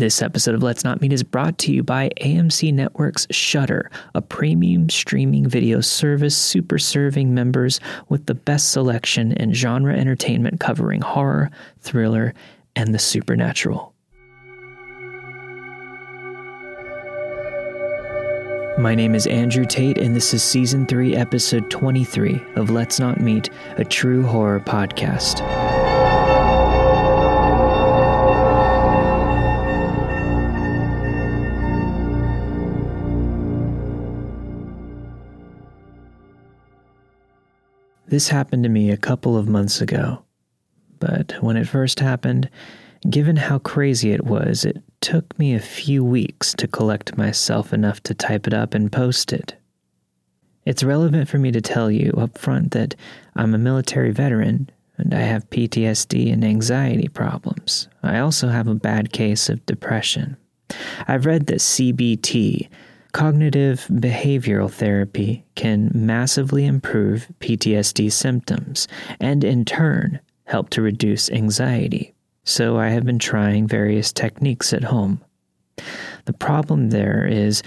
This episode of Let's Not Meet is brought to you by AMC Network's Shudder, a premium streaming video service super serving members with the best selection in genre entertainment covering horror, thriller, and the supernatural. My name is Andrew Tate, and this is Season 3, Episode 23 of Let's Not Meet, a true horror podcast. This happened to me a couple of months ago. But when it first happened, given how crazy it was, it took me a few weeks to collect myself enough to type it up and post it. It's relevant for me to tell you up front that I'm a military veteran and I have PTSD and anxiety problems. I also have a bad case of depression. I've read that CBT, Cognitive behavioral therapy can massively improve PTSD symptoms and, in turn, help to reduce anxiety. So, I have been trying various techniques at home. The problem there is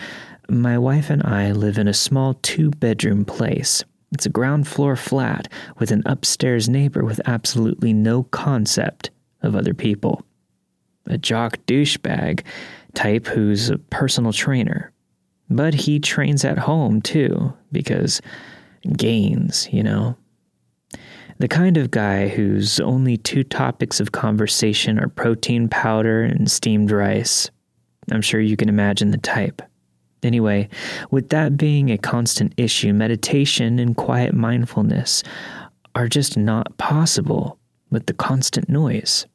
my wife and I live in a small two bedroom place. It's a ground floor flat with an upstairs neighbor with absolutely no concept of other people. A jock douchebag type who's a personal trainer. But he trains at home too, because gains, you know. The kind of guy whose only two topics of conversation are protein powder and steamed rice. I'm sure you can imagine the type. Anyway, with that being a constant issue, meditation and quiet mindfulness are just not possible with the constant noise.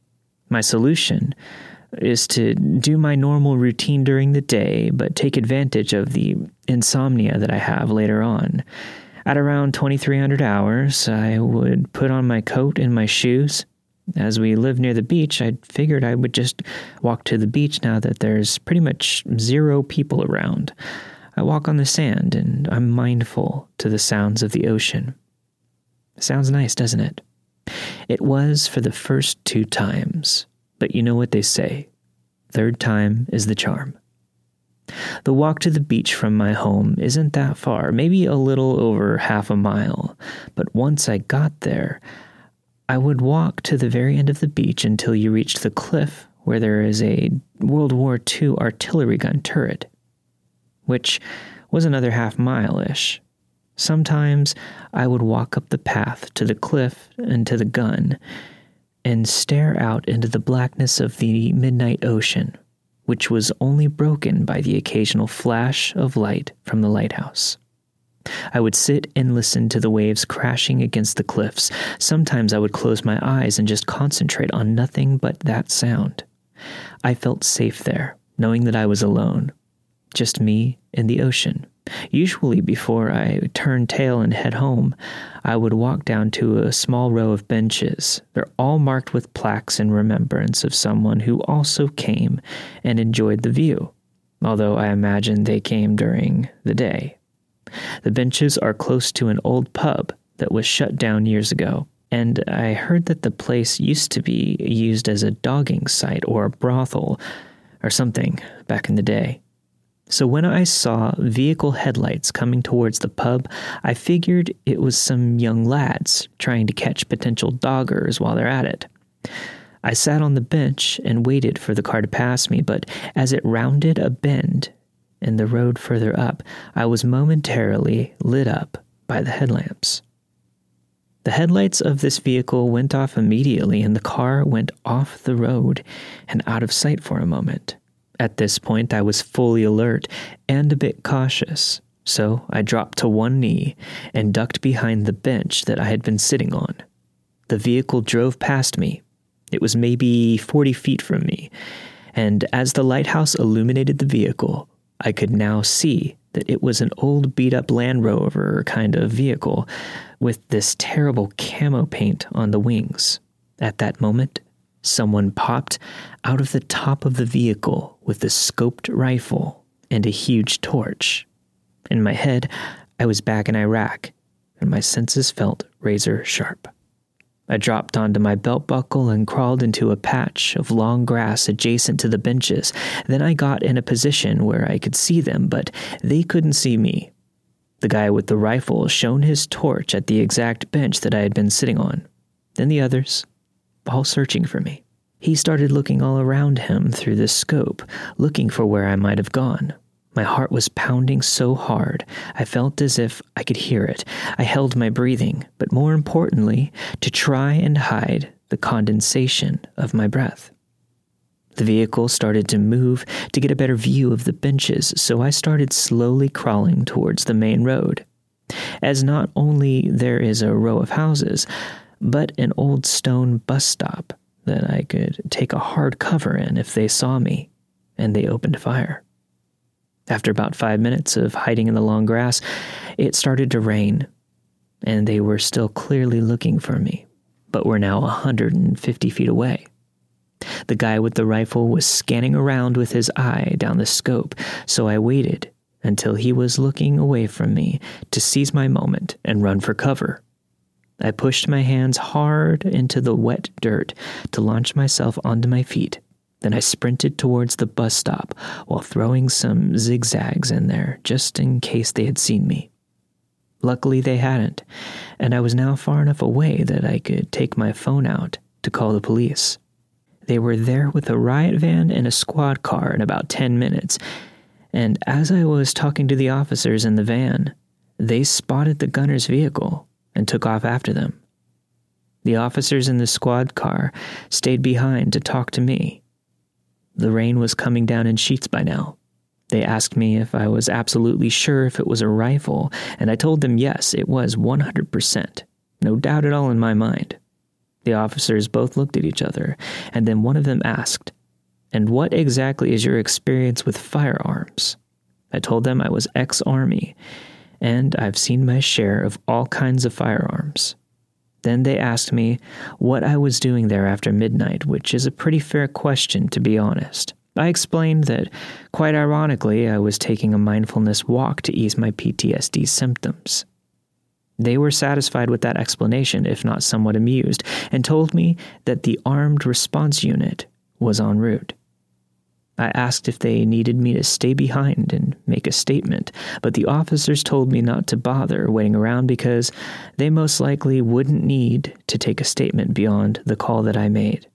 My solution is to do my normal routine during the day, but take advantage of the insomnia that I have later on. At around 2300 hours, I would put on my coat and my shoes. As we live near the beach, I figured I would just walk to the beach now that there's pretty much zero people around. I walk on the sand and I'm mindful to the sounds of the ocean. Sounds nice, doesn't it? It was for the first two times. But you know what they say third time is the charm. The walk to the beach from my home isn't that far, maybe a little over half a mile, but once I got there, I would walk to the very end of the beach until you reached the cliff where there is a World War II artillery gun turret, which was another half mile ish. Sometimes I would walk up the path to the cliff and to the gun and stare out into the blackness of the midnight ocean, which was only broken by the occasional flash of light from the lighthouse. I would sit and listen to the waves crashing against the cliffs. Sometimes I would close my eyes and just concentrate on nothing but that sound. I felt safe there, knowing that I was alone, just me and the ocean. Usually, before I turned tail and head home, I would walk down to a small row of benches. They're all marked with plaques in remembrance of someone who also came and enjoyed the view, although I imagine they came during the day. The benches are close to an old pub that was shut down years ago, and I heard that the place used to be used as a dogging site or a brothel or something back in the day. So when I saw vehicle headlights coming towards the pub, I figured it was some young lads trying to catch potential doggers while they're at it. I sat on the bench and waited for the car to pass me, but as it rounded a bend and the road further up, I was momentarily lit up by the headlamps. The headlights of this vehicle went off immediately, and the car went off the road and out of sight for a moment. At this point, I was fully alert and a bit cautious, so I dropped to one knee and ducked behind the bench that I had been sitting on. The vehicle drove past me. It was maybe 40 feet from me, and as the lighthouse illuminated the vehicle, I could now see that it was an old beat up Land Rover kind of vehicle with this terrible camo paint on the wings. At that moment, someone popped out of the top of the vehicle with a scoped rifle and a huge torch. In my head, I was back in Iraq, and my senses felt razor sharp. I dropped onto my belt buckle and crawled into a patch of long grass adjacent to the benches. Then I got in a position where I could see them, but they couldn't see me. The guy with the rifle shone his torch at the exact bench that I had been sitting on. Then the others, all searching for me. He started looking all around him through the scope, looking for where I might have gone. My heart was pounding so hard, I felt as if I could hear it. I held my breathing, but more importantly, to try and hide the condensation of my breath. The vehicle started to move to get a better view of the benches, so I started slowly crawling towards the main road. As not only there is a row of houses, but an old stone bus stop that I could take a hard cover in if they saw me, and they opened fire. After about five minutes of hiding in the long grass, it started to rain, and they were still clearly looking for me, but were now a 150 feet away. The guy with the rifle was scanning around with his eye down the scope, so I waited until he was looking away from me to seize my moment and run for cover. I pushed my hands hard into the wet dirt to launch myself onto my feet then I sprinted towards the bus stop while throwing some zigzags in there just in case they had seen me. Luckily, they hadn't, and I was now far enough away that I could take my phone out to call the police. They were there with a riot van and a squad car in about 10 minutes, and as I was talking to the officers in the van, they spotted the gunner's vehicle and took off after them. The officers in the squad car stayed behind to talk to me the rain was coming down in sheets by now. They asked me if I was absolutely sure if it was a rifle, and I told them yes, it was 100%. No doubt at all in my mind. The officers both looked at each other, and then one of them asked, And what exactly is your experience with firearms? I told them I was ex Army, and I've seen my share of all kinds of firearms. Then they asked me what I was doing there after midnight, which is a pretty fair question, to be honest. I explained that, quite ironically, I was taking a mindfulness walk to ease my PTSD symptoms. They were satisfied with that explanation, if not somewhat amused, and told me that the Armed Response Unit was en route. I asked if they needed me to stay behind and make a statement, but the officers told me not to bother waiting around because they most likely wouldn't need to take a statement beyond the call that I made.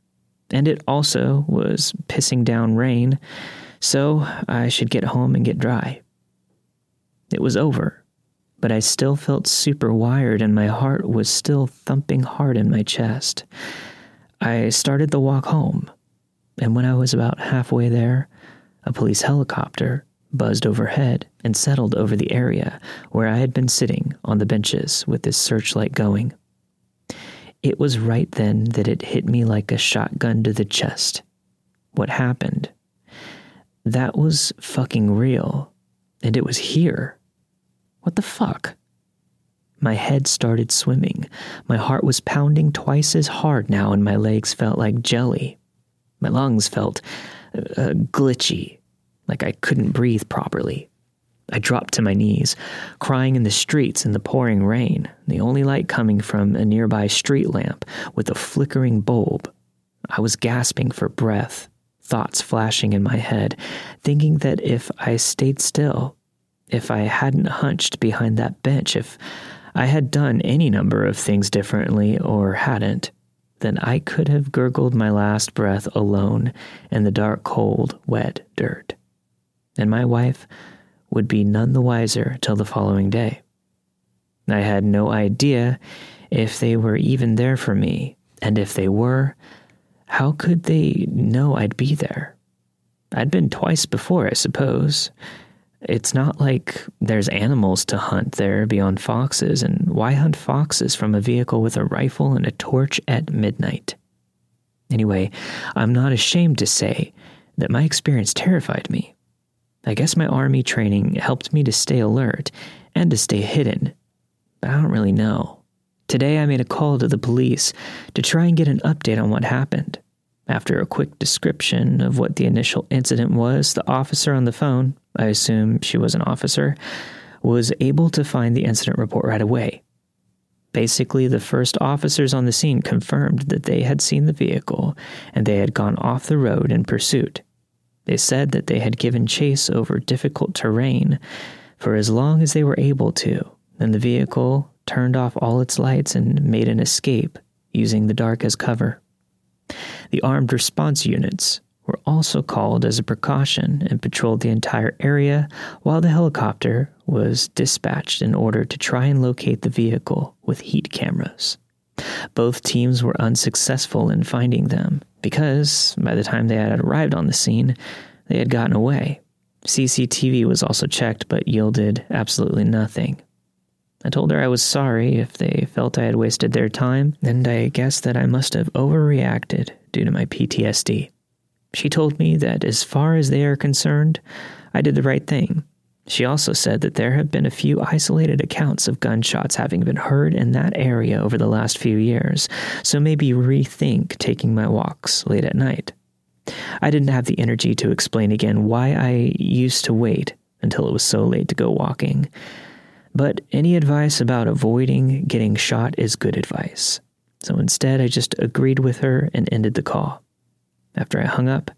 And it also was pissing down rain, so I should get home and get dry. It was over, but I still felt super wired and my heart was still thumping hard in my chest. I started the walk home and when I was about halfway there, a police helicopter buzzed overhead and settled over the area where I had been sitting on the benches with this searchlight going. It was right then that it hit me like a shotgun to the chest. What happened? That was fucking real, and it was here. What the fuck? My head started swimming. My heart was pounding twice as hard now, and my legs felt like jelly. My lungs felt uh, glitchy, like I couldn't breathe properly. I dropped to my knees, crying in the streets in the pouring rain, the only light coming from a nearby street lamp with a flickering bulb. I was gasping for breath, thoughts flashing in my head, thinking that if I stayed still, if I hadn't hunched behind that bench, if I had done any number of things differently or hadn't, then I could have gurgled my last breath alone in the dark, cold, wet dirt. And my wife would be none the wiser till the following day. I had no idea if they were even there for me, and if they were, how could they know I'd be there? I'd been twice before, I suppose, it's not like there's animals to hunt there beyond foxes, and why hunt foxes from a vehicle with a rifle and a torch at midnight? Anyway, I'm not ashamed to say that my experience terrified me. I guess my army training helped me to stay alert and to stay hidden, but I don't really know. Today I made a call to the police to try and get an update on what happened. After a quick description of what the initial incident was, the officer on the phone, I assume she was an officer, was able to find the incident report right away. Basically, the first officers on the scene confirmed that they had seen the vehicle and they had gone off the road in pursuit. They said that they had given chase over difficult terrain for as long as they were able to, then the vehicle turned off all its lights and made an escape using the dark as cover. The armed response units were also called as a precaution and patrolled the entire area while the helicopter was dispatched in order to try and locate the vehicle with heat cameras. Both teams were unsuccessful in finding them because by the time they had arrived on the scene, they had gotten away. CCTV was also checked but yielded absolutely nothing. I told her I was sorry if they felt I had wasted their time, and I guessed that I must have overreacted due to my PTSD. She told me that as far as they are concerned, I did the right thing. She also said that there have been a few isolated accounts of gunshots having been heard in that area over the last few years, so maybe rethink taking my walks late at night. I didn't have the energy to explain again why I used to wait until it was so late to go walking. But any advice about avoiding getting shot is good advice. So instead, I just agreed with her and ended the call. After I hung up,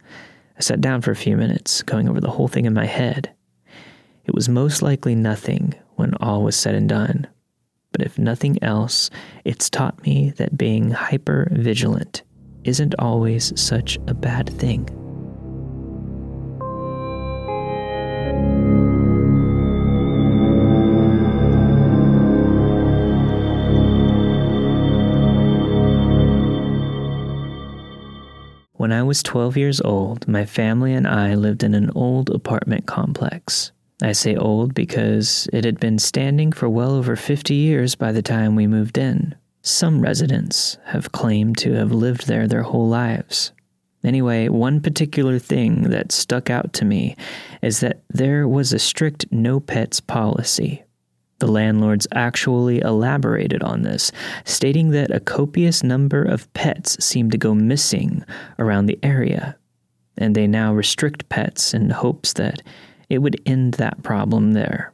I sat down for a few minutes, going over the whole thing in my head. It was most likely nothing when all was said and done. But if nothing else, it's taught me that being hyper vigilant isn't always such a bad thing. When I was 12 years old, my family and I lived in an old apartment complex. I say old because it had been standing for well over 50 years by the time we moved in. Some residents have claimed to have lived there their whole lives. Anyway, one particular thing that stuck out to me is that there was a strict no pets policy. The landlords actually elaborated on this, stating that a copious number of pets seemed to go missing around the area, and they now restrict pets in hopes that it would end that problem there.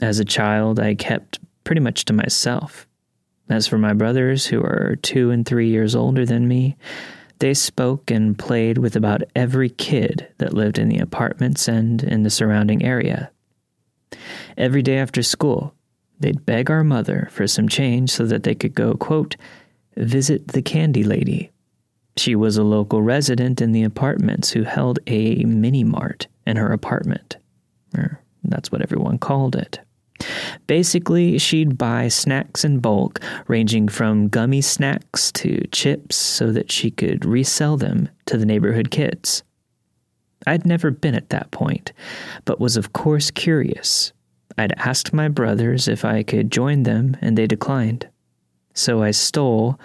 As a child, I kept pretty much to myself. As for my brothers, who are two and three years older than me, they spoke and played with about every kid that lived in the apartments and in the surrounding area. Every day after school, they'd beg our mother for some change so that they could go, quote, visit the candy lady. She was a local resident in the apartments who held a mini mart in her apartment. That's what everyone called it. Basically, she'd buy snacks in bulk, ranging from gummy snacks to chips, so that she could resell them to the neighborhood kids. I'd never been at that point, but was of course curious. I'd asked my brothers if I could join them, and they declined. So I stole,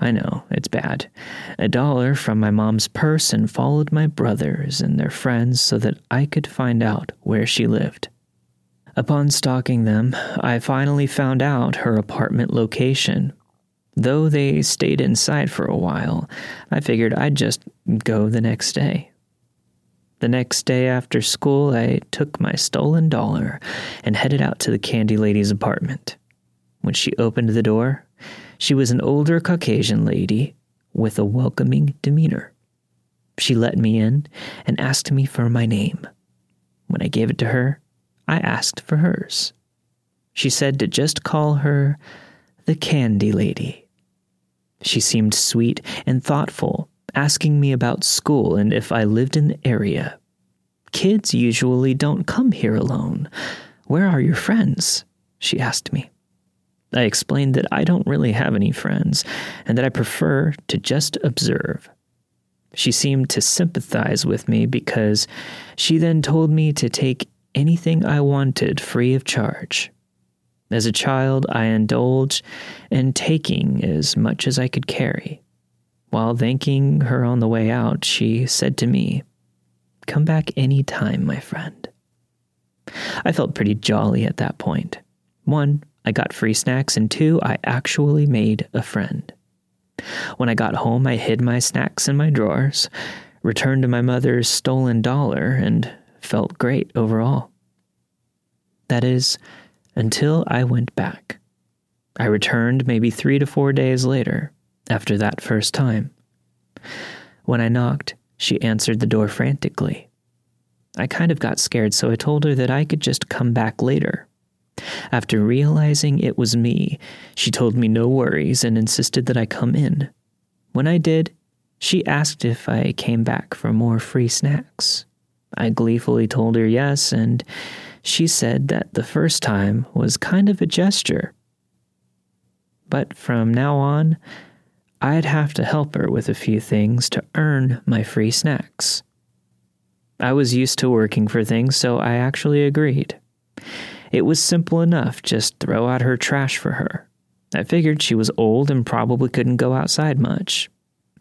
I know, it's bad, a dollar from my mom's purse and followed my brothers and their friends so that I could find out where she lived. Upon stalking them, I finally found out her apartment location. Though they stayed inside for a while, I figured I'd just go the next day. The next day after school, I took my stolen dollar and headed out to the candy lady's apartment. When she opened the door, she was an older Caucasian lady with a welcoming demeanor. She let me in and asked me for my name. When I gave it to her, I asked for hers. She said to just call her the Candy Lady. She seemed sweet and thoughtful asking me about school and if I lived in the area. Kids usually don't come here alone. Where are your friends? She asked me. I explained that I don't really have any friends and that I prefer to just observe. She seemed to sympathize with me because she then told me to take anything I wanted free of charge. As a child, I indulged in taking as much as I could carry. While thanking her on the way out, she said to me, Come back any time, my friend. I felt pretty jolly at that point. One, I got free snacks, and two, I actually made a friend. When I got home, I hid my snacks in my drawers, returned to my mother's stolen dollar, and felt great overall. That is, until I went back. I returned maybe three to four days later, after that first time. When I knocked, she answered the door frantically. I kind of got scared, so I told her that I could just come back later. After realizing it was me, she told me no worries and insisted that I come in. When I did, she asked if I came back for more free snacks. I gleefully told her yes, and she said that the first time was kind of a gesture. But from now on, I'd have to help her with a few things to earn my free snacks. I was used to working for things, so I actually agreed. It was simple enough, just throw out her trash for her. I figured she was old and probably couldn't go outside much.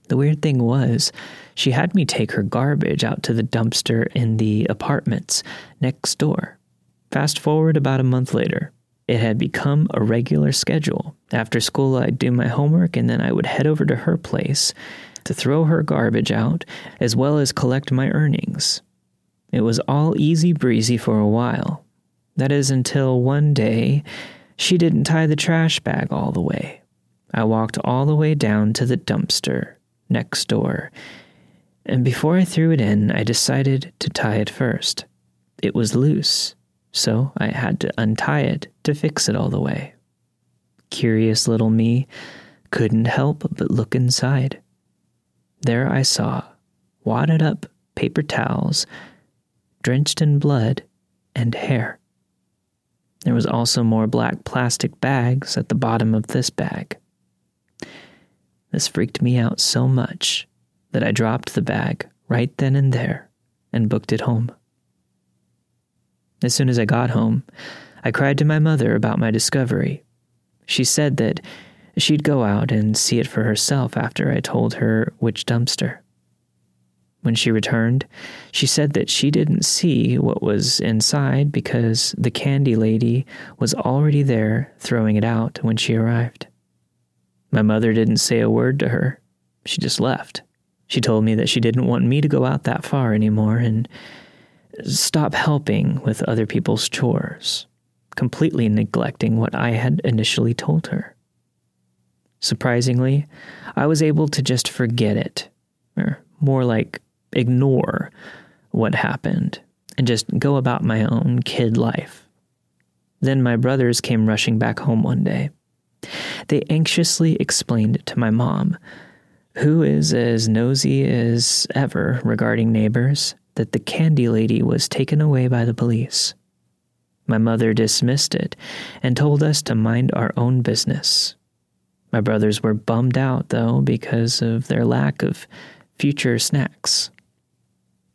The weird thing was, she had me take her garbage out to the dumpster in the apartments next door. Fast forward about a month later, it had become a regular schedule. After school, I'd do my homework and then I would head over to her place to throw her garbage out as well as collect my earnings. It was all easy breezy for a while. That is until one day she didn't tie the trash bag all the way. I walked all the way down to the dumpster next door, and before I threw it in, I decided to tie it first. It was loose so I had to untie it to fix it all the way. Curious little me couldn't help but look inside. There I saw wadded up paper towels, drenched in blood and hair. There was also more black plastic bags at the bottom of this bag. This freaked me out so much that I dropped the bag right then and there and booked it home. As soon as I got home, I cried to my mother about my discovery. She said that she'd go out and see it for herself after I told her which dumpster. When she returned, she said that she didn't see what was inside because the candy lady was already there throwing it out when she arrived. My mother didn't say a word to her. She just left. She told me that she didn't want me to go out that far anymore and stop helping with other people's chores, completely neglecting what I had initially told her. Surprisingly, I was able to just forget it, or more like ignore what happened, and just go about my own kid life. Then my brothers came rushing back home one day. They anxiously explained to my mom, who is as nosy as ever regarding neighbors, that the candy lady was taken away by the police. My mother dismissed it and told us to mind our own business. My brothers were bummed out, though, because of their lack of future snacks.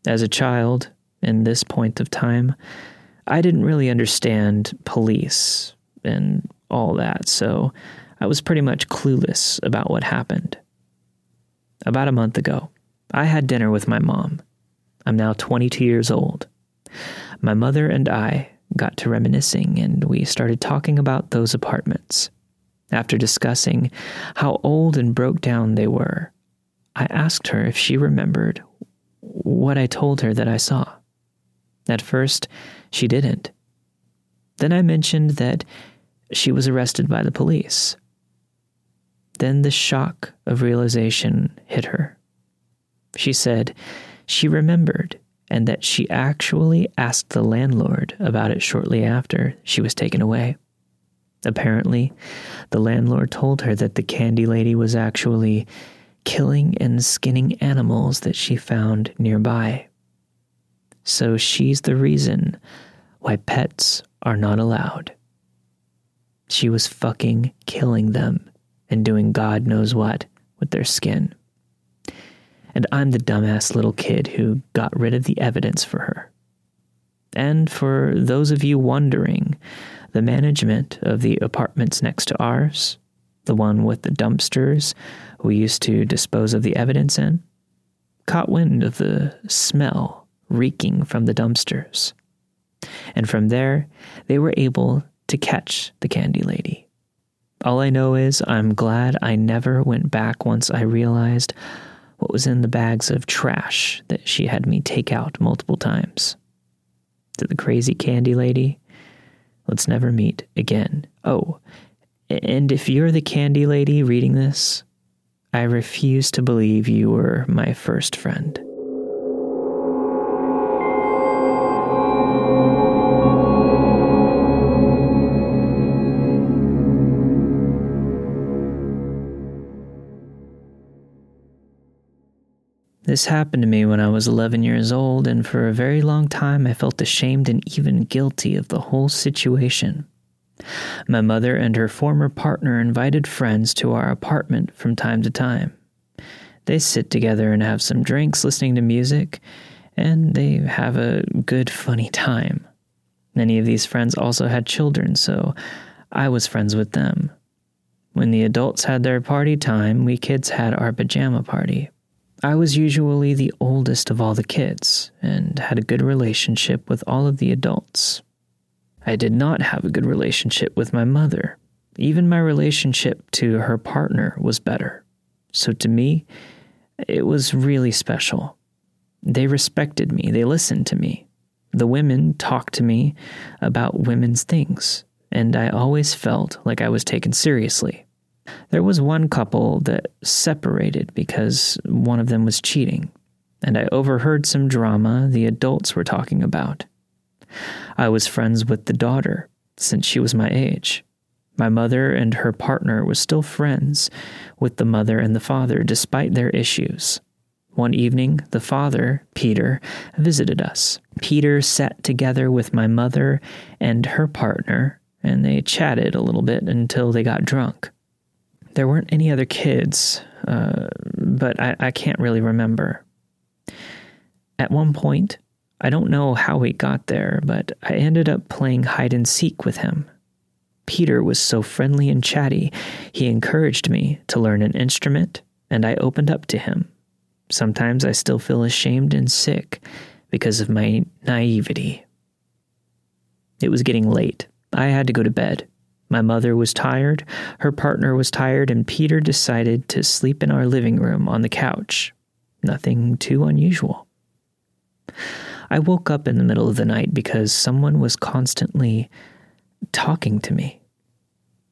As a child, in this point of time, I didn't really understand police and all that, so I was pretty much clueless about what happened. About a month ago, I had dinner with my mom. I'm now 22 years old. My mother and I got to reminiscing and we started talking about those apartments. After discussing how old and broke down they were, I asked her if she remembered what I told her that I saw. At first, she didn't. Then I mentioned that she was arrested by the police. Then the shock of realization hit her. She said she remembered and that she actually asked the landlord about it shortly after she was taken away. Apparently, the landlord told her that the candy lady was actually killing and skinning animals that she found nearby. So she's the reason why pets are not allowed. She was fucking killing them and doing God knows what with their skin and I'm the dumbass little kid who got rid of the evidence for her. And for those of you wondering, the management of the apartments next to ours, the one with the dumpsters we used to dispose of the evidence in, caught wind of the smell reeking from the dumpsters. And from there, they were able to catch the candy lady. All I know is I'm glad I never went back once I realized what was in the bags of trash that she had me take out multiple times. To the crazy candy lady, let's never meet again. Oh, And if you're the candy lady reading this, I refuse to believe you were my first friend. This happened to me when I was 11 years old, and for a very long time I felt ashamed and even guilty of the whole situation. My mother and her former partner invited friends to our apartment from time to time. They sit together and have some drinks listening to music, and they have a good, funny time. Many of these friends also had children, so I was friends with them. When the adults had their party time, we kids had our pajama party. I was usually the oldest of all the kids and had a good relationship with all of the adults. I did not have a good relationship with my mother. Even my relationship to her partner was better. So to me, it was really special. They respected me, they listened to me. The women talked to me about women's things, and I always felt like I was taken seriously. There was one couple that separated because one of them was cheating, and I overheard some drama the adults were talking about. I was friends with the daughter since she was my age. My mother and her partner were still friends with the mother and the father despite their issues. One evening, the father, Peter, visited us. Peter sat together with my mother and her partner, and they chatted a little bit until they got drunk. There weren't any other kids, uh, but I, I can't really remember. At one point, I don't know how we got there, but I ended up playing hide and seek with him. Peter was so friendly and chatty, he encouraged me to learn an instrument, and I opened up to him. Sometimes I still feel ashamed and sick because of my naivety. It was getting late. I had to go to bed. My mother was tired, her partner was tired, and Peter decided to sleep in our living room on the couch. Nothing too unusual. I woke up in the middle of the night because someone was constantly talking to me.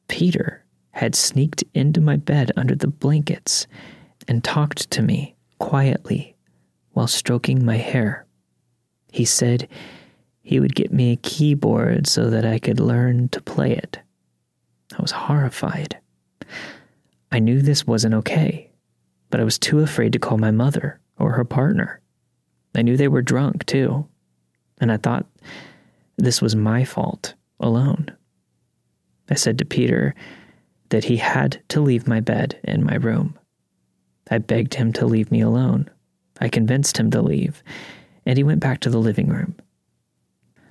Peter had sneaked into my bed under the blankets and talked to me quietly while stroking my hair. He said he would get me a keyboard so that I could learn to play it. I was horrified. I knew this wasn't okay, but I was too afraid to call my mother or her partner. I knew they were drunk, too, and I thought this was my fault alone. I said to Peter that he had to leave my bed in my room. I begged him to leave me alone. I convinced him to leave, and he went back to the living room.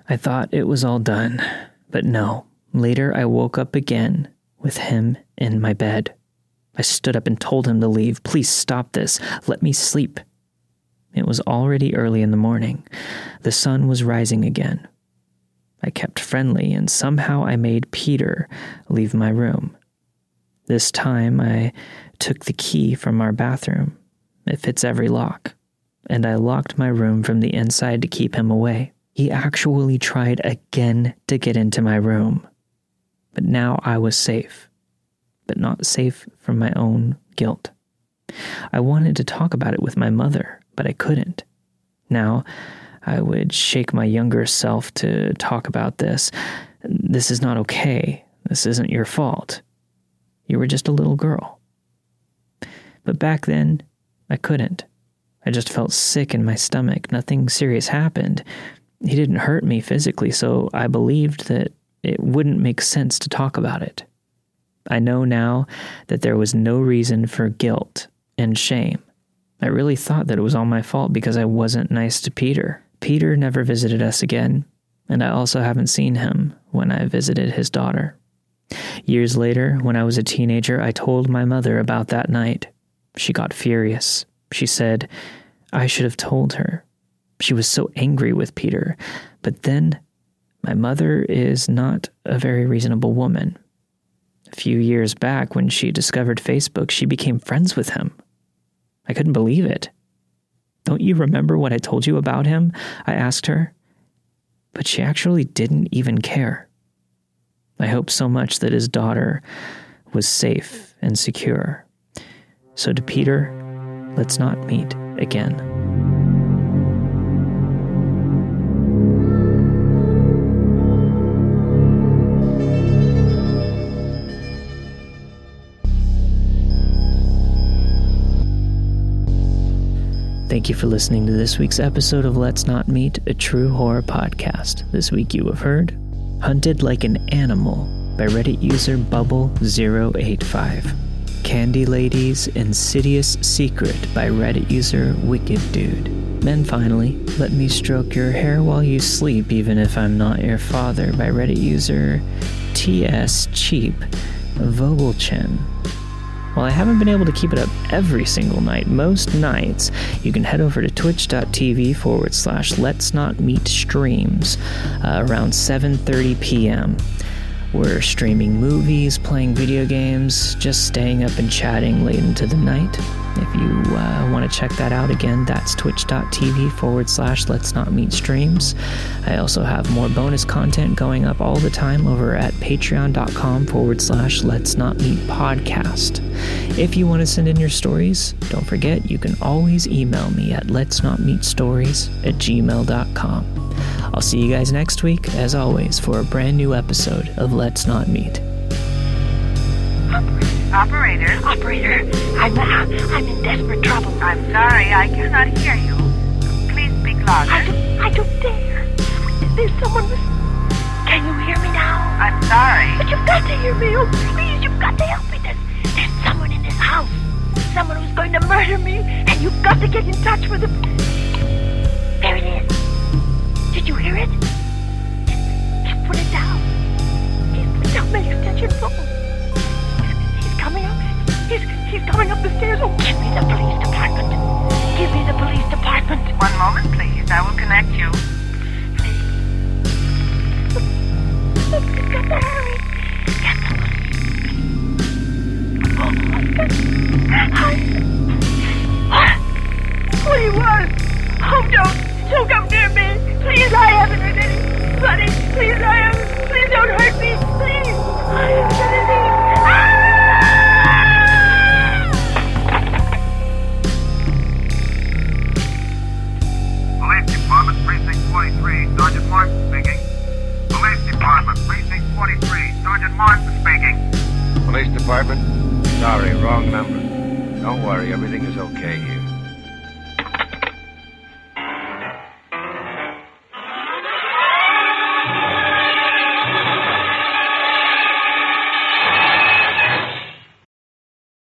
I thought it was all done, but no. Later, I woke up again with him in my bed. I stood up and told him to leave. Please stop this. Let me sleep. It was already early in the morning. The sun was rising again. I kept friendly, and somehow I made Peter leave my room. This time I took the key from our bathroom. It fits every lock. And I locked my room from the inside to keep him away. He actually tried again to get into my room. But now I was safe, but not safe from my own guilt. I wanted to talk about it with my mother, but I couldn't. Now, I would shake my younger self to talk about this. This is not okay. This isn't your fault. You were just a little girl. But back then, I couldn't. I just felt sick in my stomach. Nothing serious happened. He didn't hurt me physically, so I believed that it wouldn't make sense to talk about it. I know now that there was no reason for guilt and shame. I really thought that it was all my fault because I wasn't nice to Peter. Peter never visited us again, and I also haven't seen him when I visited his daughter. Years later, when I was a teenager, I told my mother about that night. She got furious. She said, I should have told her. She was so angry with Peter. But then my mother is not a very reasonable woman. A few years back, when she discovered Facebook, she became friends with him. I couldn't believe it. Don't you remember what I told you about him? I asked her. But she actually didn't even care. I hope so much that his daughter was safe and secure. So, to Peter, let's not meet again. Thank you for listening to this week's episode of Let's Not Meet, a true horror podcast. This week you have heard Hunted Like an Animal by Reddit user Bubble085. Candy Lady's Insidious Secret by Reddit user Wicked Dude. Then finally, Let Me Stroke Your Hair While You Sleep Even If I'm Not Your Father by Reddit user TS Cheap Vogelchin. While I haven't been able to keep it up every single night, most nights, you can head over to twitch.tv forward slash let's not meet streams uh, around 7.30 p.m. We're streaming movies, playing video games, just staying up and chatting late into the night. If you uh, want to check that out again, that's twitch.tv forward slash let's not meet streams. I also have more bonus content going up all the time over at patreon.com forward slash let's not meet podcast. If you want to send in your stories, don't forget you can always email me at let's not meet stories at gmail.com. I'll see you guys next week, as always, for a brand new episode of Let's Not Meet. Operator, Operator, I'm uh, I'm in desperate trouble. I'm sorry, I cannot hear you. Please speak I don't, I don't dare. There's someone. Can you hear me now? I'm sorry. But you've got to hear me. Oh, please, you've got to help me. There's, there's someone in this house. Someone who's going to murder me, and you've got to get in touch with him. Did you hear it? Just put it down. He's put down my extension phone. He's coming up. He's he's coming up the stairs. Oh, give me the police department. Give me the police department. One moment, please. I will connect you.